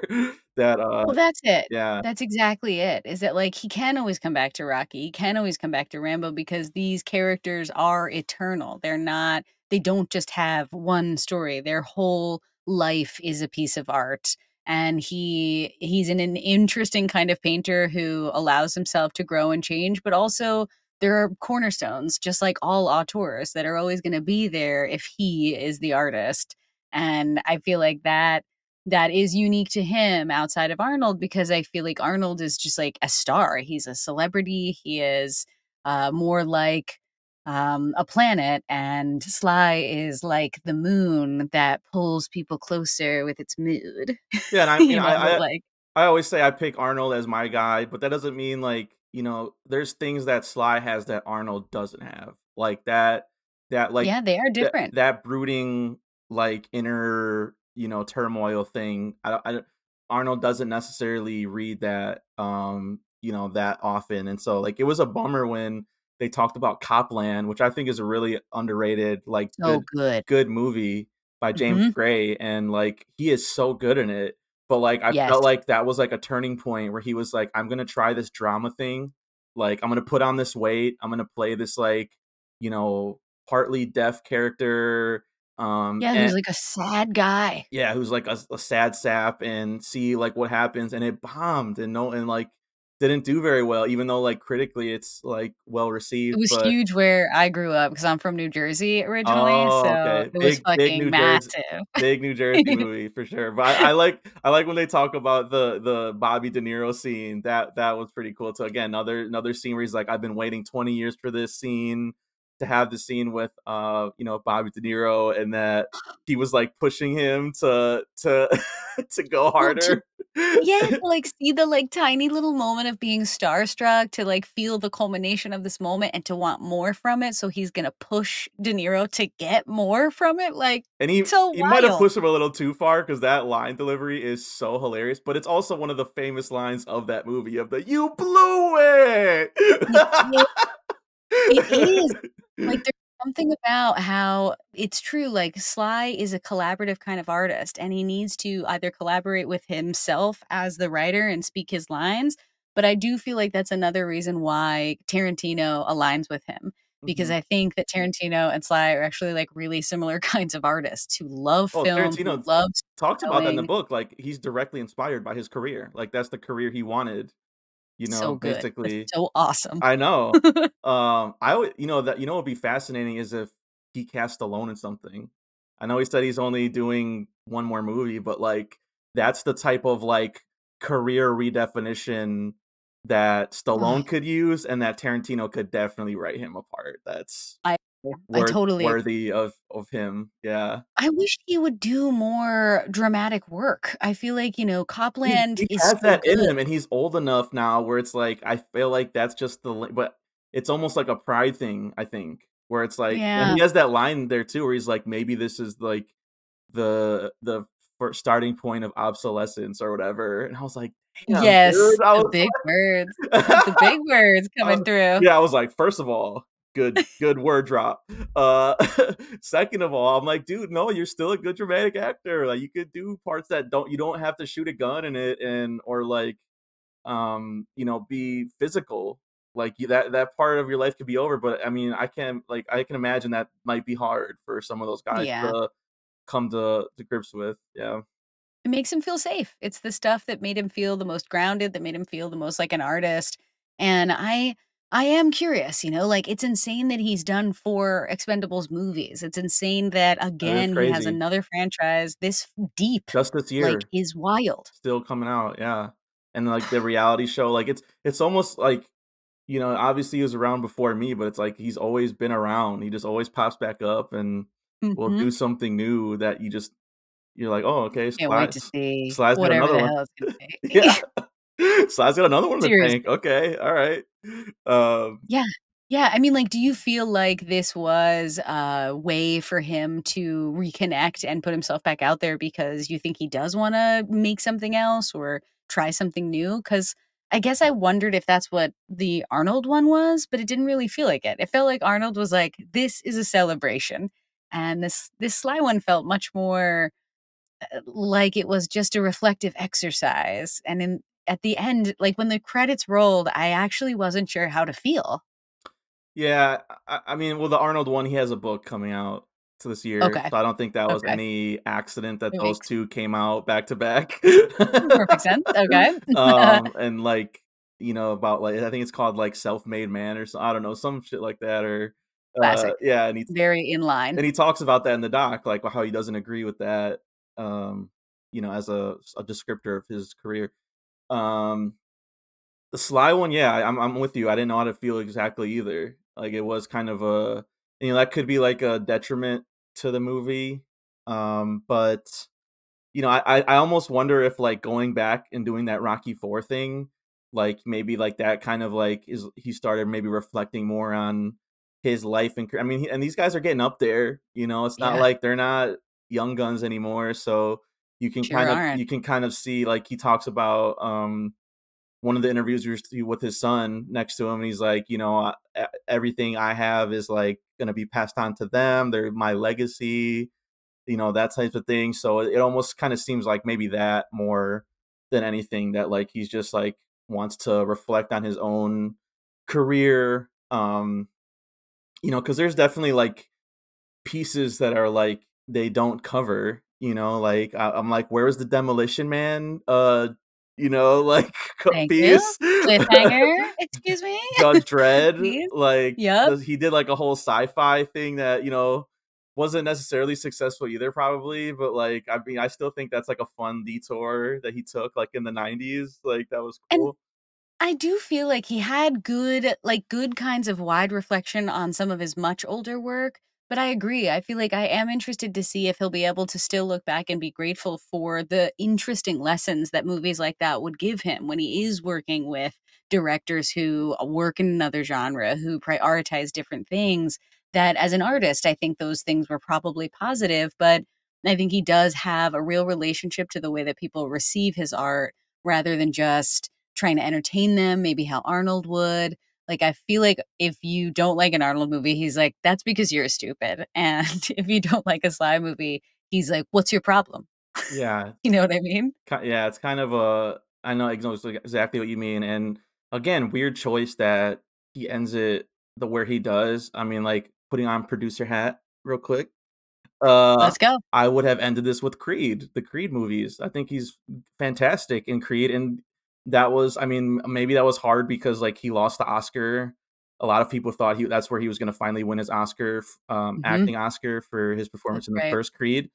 that, uh Well, that's it. yeah. That's exactly it, is that, like, he can always come back to Rocky, he can always come back to Rambo because these characters are eternal, they're not they don't just have one story, their whole life is a piece of art, and he he's an an interesting kind of painter who allows himself to grow and change, but also there are cornerstones, just like all auteurs, that are always gonna be there if he is the artist, And I feel like that that is unique to him outside of Arnold because I feel like Arnold is just like a star. He's a celebrity. He is uh, more like um, a planet, and Sly is like the moon that pulls people closer with its mood. Yeah, and I mean, you know, I I like I always say I pick Arnold as my guy, but that doesn't mean like, you know, there's things that Sly has that Arnold doesn't have. Like that that like yeah, they are different. that brooding like inner, you know, turmoil thing. I I Arnold doesn't necessarily read that um, you know, that often. And so like it was a bummer when they talked about Cop Land, which I think is a really underrated, like So good good. good movie by James Mhm. Gray, and like he is so good in it. But like I Yes. felt like that was like a turning point where he was like, I'm gonna try this drama thing. Like I'm gonna put on this weight. I'm gonna play this like, you know, partly deaf character. Um Yeah, and who's like a sad guy. yeah, who's like a, a sad sap and see like what happens and it bombed and no and like didn't do very well, even though like critically it's like well received. It was But huge where I grew up because I'm from New Jersey originally, oh, so okay. it was Big big fucking New Jersey. Big New Jersey movie for sure. But I, I like I like when they talk about the the Bobby De Niro scene. That that was pretty cool. So again, another another scene where he's like, I've been waiting 20 years for this scene to have the scene with uh you know Bobby De Niro and that he was like pushing him to to to go harder. yeah, to, like, see the, like, tiny little moment of being starstruck, to, like, feel the culmination of this moment and to want more from it, so he's gonna push De Niro to get more from it, like, And he so he might have pushed him a little too far because that line delivery is so hilarious, but it's also one of the famous lines of that movie of the "You blew it." It is. Like, there's something about how it's true, like, Sly is a collaborative kind of artist, and he needs to either collaborate with himself as the writer and speak his lines, but I do feel like that's another reason why Tarantino aligns with him, because Mhm. I think that Tarantino and Sly are actually, like, really similar kinds of artists who love Well, film, who Tarantino love talks about that in the book, like, he's directly inspired by his career, like, that's the career he wanted, you know, So good. That's basically so awesome. I know. Um, I would you know, that you know what would be fascinating is if he cast Stallone in something. I know he said he's only doing 1 more movie, but, like, that's the type of, like, career redefinition that Stallone could use and that Tarantino could definitely write him apart. That's I I worth totally agree. worthy of of him, yeah. I wish he would do more dramatic work. I feel like, you know, He Cop Land he is has so that in him, and he's old enough now where it's like, I feel like that's just the but it's almost like a pride thing, I think, where it's like Yeah. he has that line there too where he's like, "Maybe this is, like, the the starting point of obsolescence or whatever," and I was like, "Damn, Yes, dude." I the was big words. The big words coming was through. yeah, I was like, first of all, good good word drop." Uh, second of all, I'm like, "Dude, no, you're still a good dramatic actor, like, you could do parts that don't you don't have to shoot a gun in it and or, like, um, you know, be physical. Like, that that part of your life could be over, but, I mean, I can like, I can imagine that might be hard for some of those guys Yeah. to come to to grips with, yeah. It makes him feel safe. It's the stuff that made him feel the most grounded, that made him feel the most like an artist. And I I am curious, you know, like it's insane that he's done 4 Expendables movies. It's insane that That is again he has crazy. another franchise this deep, Just this like, year. is wild. Still coming out, yeah. And, like, the reality show, like, it's it's almost like, you know, obviously he was around before me, but it's like he's always been around. He just always pops back up and will Mhm. do something new that you just you're like, "Oh, okay, Can't wait to see Sly's got whatever another the one." hell it's gonna Yeah. be. Sly's got another one in the tank. Okay, alright. Um, Yeah. Yeah, I mean, like, do you feel like this was a way for him to reconnect and put himself back out there because you think he does wanna make something else or try something new? Because I guess I wondered if that's what the Arnold one was, but it didn't really feel like it. It felt like Arnold was like, "This is a celebration," and this this Sly one felt much more, uh, like it was just a reflective exercise, and in at the end, like, when the credits rolled, I actually wasn't sure how to feel. yeah, I I mean, well, the Arnold one, he has a book coming out to this year, Okay. so I don't think that was Okay. any accident that It those makes 2 came out back to back. perfect sense. Okay. Um, and, like, you know, about, like I think it's called, like, Self-Made Man or so I don't know, some shit like that or, Uh, Classic. yeah, and he's Very in line. and he talks about that in the doc, like, how he doesn't agree with that, um, you know, as a a descriptor of his career. Um, the Sly one, yeah, I'm I'm with you. I didn't know how to feel exactly either. Like, it was kind of a you know, that could be like a detriment to the movie. Um, but you know, I I almost wonder if like going back and doing that Rocky 4 thing, like maybe like that kind of like is he started maybe reflecting more on his life and I mean, and these guys are getting up there, you know, it's not Yeah. like they're not young guns anymore. So you can Sure kind of aren't. you can kind of see like he talks about um one of the interviews with his son next to him and he's like you know everything i have is like going to be passed on to them they're my legacy you know that type of thing so it almost kind of seems like maybe that more than anything that like he's just like wants to reflect on his own career um you know because there's definitely like pieces that are like they don't cover you know like I, i'm like where is the demolition man uh you know, like Thank piece. Cliffhanger, excuse me? Judge Dredd, like yeah, he did like a whole sci-fi thing that you know wasn't necessarily successful either, probably. But like, I mean, I still think that's like a fun detour that he took, like in the '90s. Like that was And cool. I do feel like he had good like, good kinds of wide reflection on some of his much older work, but I agree, I feel like I am interested to see if he'll be able to still look back and be grateful for the interesting lessons that movies like that would give him when he is working with directors who uh, work in another genre, who prioritize different things, that as an artist, I think those things were probably positive, but I think he does have a real relationship to the way that people receive his art rather than just trying to entertain them, maybe how Arnold would. Like, I feel like if you don't like an Arnold movie, he's like, "That's because you're stupid." And if you don't like a Sly movie, he's like, "What's your problem?" Yeah. You know what I mean? Yeah, it's kind of a I know exactly what you mean, and again, weird choice that he ends it the where he does. I mean, like, putting on producer hat real quick. Uh, Let's go. I would have ended this with Creed, the Creed movies. I think he's fantastic in Creed, and that was I mean, maybe that was hard because, like, he lost the Oscar. A lot of people thought he that's where he was gonna finally win his Oscar, um, Mhm. acting Oscar for his performance That's in the right. first Creed.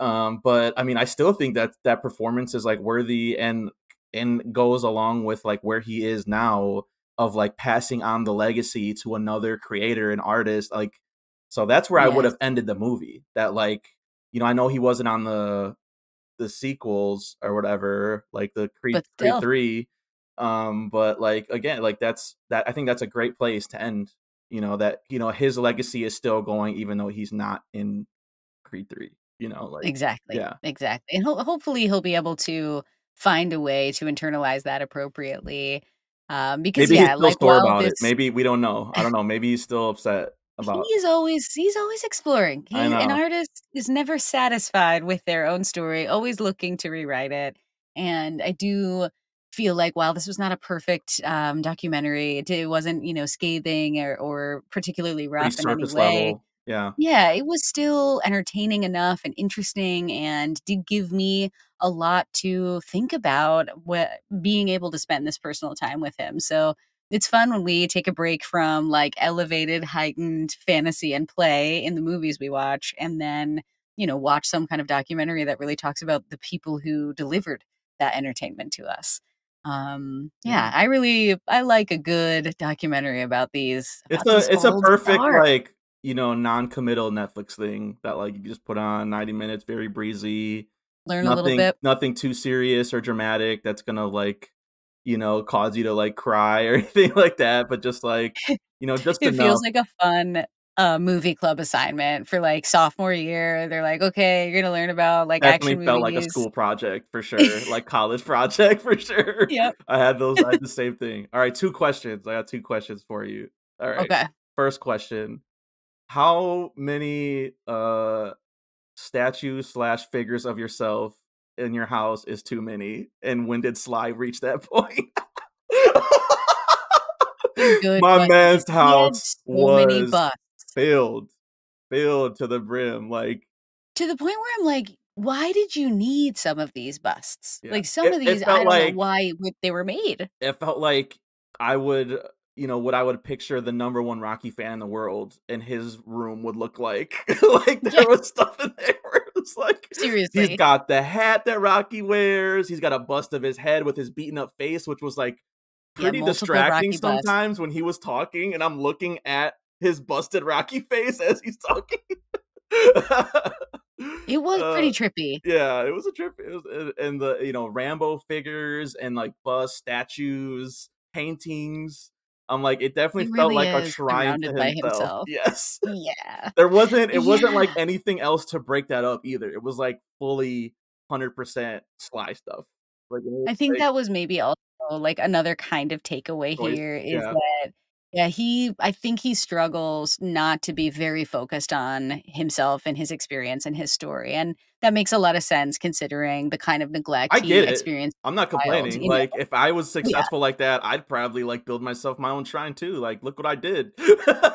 Um, but I mean, I still think that that performance is like worthy and and goes along with like where he is now of like passing on the legacy to another creator and artist. Like, so that's where I would have ended the movie. That like, you know, I know he wasn't on the the sequels or whatever, like the Creed Creed 3. Um, but like again, like that's that I think that's a great place to end. You know, that you know, his legacy is still going even though he's not in Creed 3, you know, like Exactly, yeah. exactly, and ho hopefully he'll be able to find a way to internalize that appropriately, um, because, Maybe he's yeah, still like, about it. Maybe we don't know. I don't know. Maybe he's still upset about He's always he's always exploring. I He an know. artist is never satisfied with their own story, always looking to rewrite it, and I do feel like while this was not a perfect, um, documentary, it di wasn't, you know, scathing or or particularly Pretty rough in any surface way. level. Yeah. Yeah, it was still entertaining enough and interesting and did give me a lot to think about what being able to spend this personal time with him, so it's fun when we take a break from, like, elevated, heightened fantasy and play in the movies we watch, and then, you know, watch some kind of documentary that really talks about the people who delivered that entertainment to us. Um, Yeah. I really I like a good documentary about these It's about these a it's a perfect, stars. like, you know, non-committal Netflix thing that, like, you just put on 90 minutes, very breezy, Learn a little nothing bit. nothing too serious or dramatic that's gonna, like, you know, cause you to, like, cry or anything like that, but just, like, you know, just It feels like a fun, uh, movie club assignment for, like, sophomore year. They're like, "Okay, you're gonna learn about, like, action Definitely felt like a school project for sure, like college project for sure. Yep. I had those I had the same thing. Alright, 2 questions. I got 2 questions for you. Alright. Okay. First question. How many, uh, statues slash figures of yourself in your house is too many? And when did Sly reach that point? Good My man's house so was filled, filled to the brim, like To the point where I'm like, "Why did you need some of these busts?" Yeah. Like, some It of these, I don't know why they were made. it felt like I would uh, you know, what I would picture the number 1 Rocky fan in the world and his room would look like. Like, Yeah. there was stuff in there where it was like, he's Seriously. got the hat that Rocky wears, he's got a bust of his head with his beaten up face, which was, like, pretty multiple distracting Rocky busts. sometimes when he was talking, and I'm looking at his busted Rocky face as he's talking. It was Uh, pretty trippy. yeah, it was a trip, it was and the, you know, Rambo figures and, like, bust, statues, paintings. I'm like, it definitely felt like a shrine to himself. himself. Yes. Yeah. There wasn't it wasn't like anything else to break that up either. It was, like, fully 100% Sly stuff. Like, I think like that was maybe also, like, another kind of takeaway Choice, here is yeah. that yeah, he I think he struggles not to be very focused on himself and his experience and his story, and that makes a lot of sense considering the kind of neglect I he get it. experienced I'm not as a child, complaining, you know? like, if I was Yeah. successful like that, I'd probably, like, build myself my own shrine too, like, "Look what I did."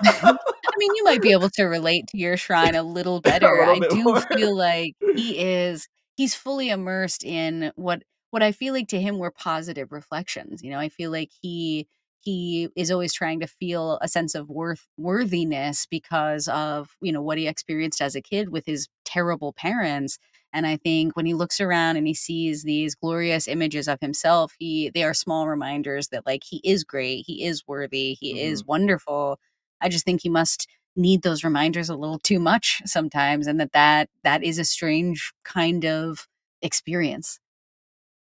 Mm-hmm. I mean, you might be able to relate to your shrine a little A better. little I bit do more. feel like he is he's fully immersed in what what I feel like to him were positive reflections, you know? I feel like he he is always trying to feel a sense of worth worthiness because of, you know, what he experienced as a kid with his terrible parents, and I think when he looks around and he sees these glorious images of himself, he they are small reminders that, like, he is great, he is worthy, he is Mhm. wonderful. I just think he must need those reminders a little too much sometimes, and that that that is a strange kind of experience.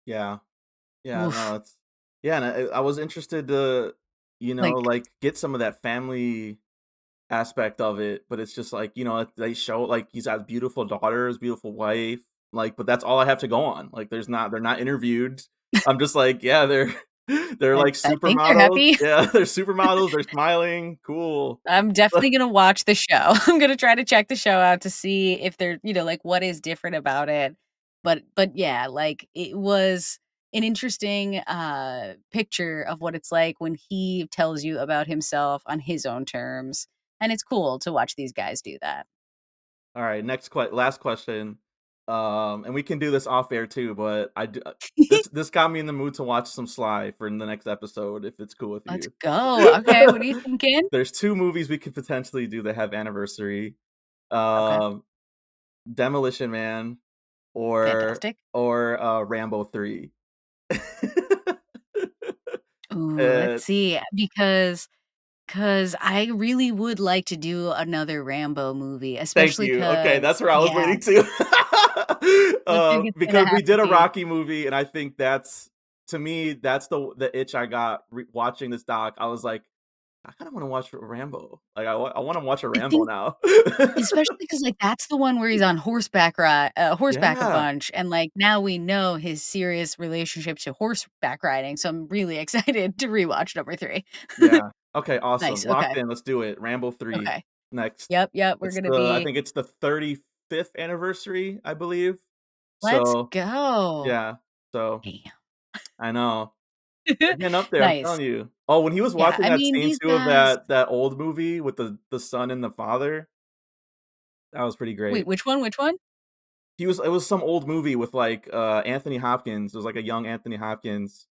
Yeah. Yeah, no, it's yeah, and I I was interested to, you know, Like like, get some of that family aspect of it, but it's just like, you know, they show, like, he's got beautiful daughters, beautiful wife, like, but that's all I have to go on. Like, there's not they're not interviewed. I'm just like, yeah, they're they're I like I think they're supermodels. happy. Yeah, they're supermodels, they're smiling, cool. I'm definitely gonna watch the show. I'm gonna try to check the show out to see if they're you know, like, what is different about it. But but, yeah, like, it was an interesting, uh, picture of what it's like when he tells you about himself on his own terms, and it's cool to watch these guys do that. Alright, next que last question. Um, and we can do this off air too, but I uh, this this got me in the mood to watch some Sly for the next episode, if it's cool with you. Let's go. Okay, what are you thinking? There's 2 movies we could potentially do that have anniversary. Okay. Um, Demolition Man or Fantastic. or, uh, Rambo 3. Ooh, Uh let's see, because because I really would like to do another Rambo movie, Thank especially you. Okay, that's where I was yeah. leading to. I Uh, think it's gonna because we have to did a be. Rocky movie, and I think that's to me, that's the the itch I got re watching this doc. I was like, "I kinda wanna watch Rambo." Like, I I wanna watch a Rambo think now. especially 'cause, like, that's the one where he's on horseback ri uh, horseback a bunch, and, like, now we know his serious relationship to horseback riding, so I'm really excited to rewatch number 3. Yeah. Okay, awesome. Nice, Locked okay. in, let's do it. Rambo 3 Okay. next. Yep, yep, we're It's gonna the I think it's the 35th anniversary, I believe. Let's So, go. yeah. So Damn. I know. Up there, I'm telling you. Oh, when he was Yeah, watching I that mean, scene too of that that old movie with the the son and the father that was pretty great. Wait, which one, which one? He was it was some old movie with, like, uh, Anthony Hopkins. It was like a young Anthony Hopkins,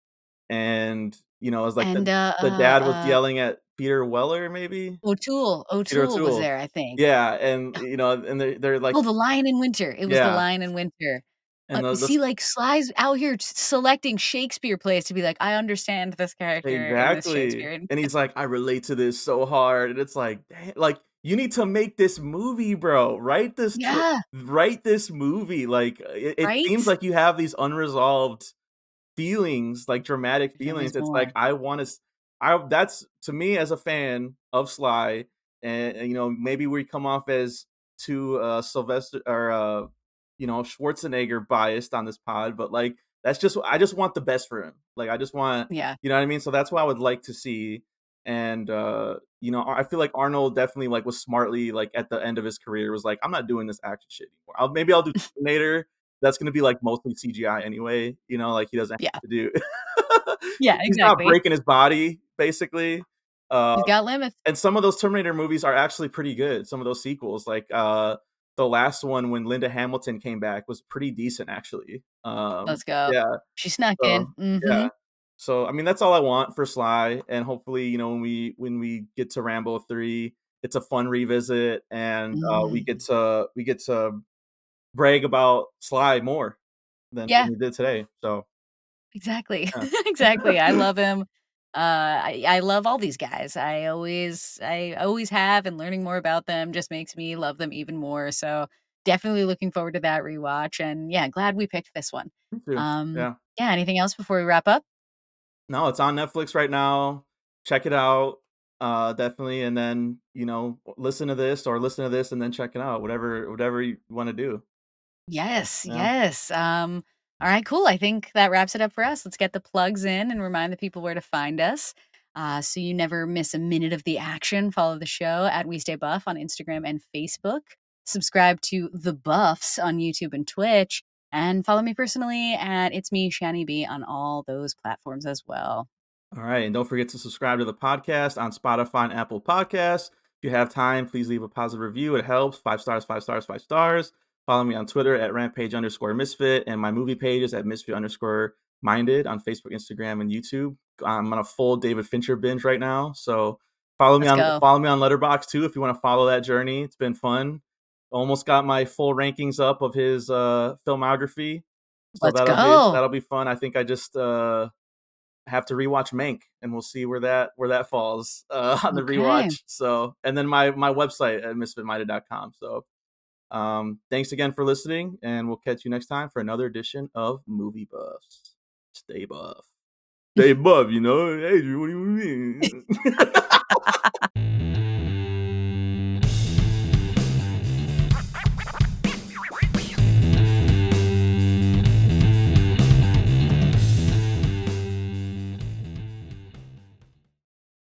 and, you know, it was like And, the uh the uh dad was uh yelling at Peter Weller, maybe? O'Toole. Peter O'Toole was there, I think. Yeah, and, you know, and they're they're like Oh, The Lion in Winter. It was The Lion in Winter. Uh, And the see, like, Sly's out here selecting Shakespeare plays to be like, "I understand this character in this Exactly. And he's like, "I relate to this so hard." And it's like, like, "You need to make this movie, bro. Write this tr Yeah. write this movie." Like, it it seems like you have these unresolved feelings, like, dramatic feelings. It's like. I wanna I that's to me as a fan of Sly, and and, you know, maybe we come off as too, uh, Sylvester or, uh, you know, Schwarzenegger biased on this pod, but, like, that's just I just want the best for him. Like, I just want Yeah. you know what I mean? So that's what I would like to see, and, uh, you know, I feel like Arnold definitely, like, was smartly, like, at the end of his career, was like, "I'm not doing this action shit anymore. I'll maybe I'll do Terminator." That's gonna be, like, mostly CGI anyway, you know, like, he doesn't Yeah. have to do Yeah, exactly. he's not breaking his body, basically. Uh, He's got limits. and some of those Terminator movies are actually pretty good. Some of those sequels, like, uh, the last one when Linda Hamilton came back was pretty decent, actually. Um, Let's go. yeah. She snuck in. So, yeah. So I mean, that's all I want for Sly, and hopefully, you know, when we when we get to Rambo three, it's a fun revisit, and uh, we get Mm. to we get to brag about Sly more than Yeah. we did today. So Exactly. yeah, Exactly. I love him. Uh, I I love all these guys. I always I always have, and learning more about them just makes me love them even more. So definitely looking forward to that rewatch. And yeah, glad we picked this one. me too. Um, Yeah. yeah. Anything else before we wrap up? No, it's on Netflix right now. Check it out. Uh, definitely, and then you know, listen to this or listen to this and then check it out. Whatever, whatever you want to do. Yes. Yeah. Yes. Um, all right. Cool. I think that wraps it up for us. Let's get the plugs in and remind the people where to find us. Uh, so you never miss a minute of the action. Follow the show at We Stay Buff on Instagram and Facebook. Subscribe to The Buffs on YouTube and Twitch. And follow me personally at It's Me, Shani B, on all those platforms as well. All right, and don't forget to subscribe to the podcast on Spotify and Apple Podcasts. If you have time, please leave a positive review. It helps. Five stars, five stars, five stars. Follow me on Twitter at rampage underscore misfit, and my movie page is at misfit underscore minded on Facebook, Instagram, and YouTube. I'm on a full David Fincher binge right now, so follow me Let's on go. follow me on Letterboxd too if you want to follow that journey. It's been fun. Almost got my full rankings up of his uh, filmography, so Let's that'll be go. that'll be fun. I think I just uh, have to rewatch Mank, and we'll see where that where that falls uh, on the Okay. rewatch. So, and then my my website at misfitminded.com. So, um, thanks again for listening, and we'll catch you next time for another edition of Movie Buffs. Stay buff. Stay buff, you know. Adrian, what do you mean?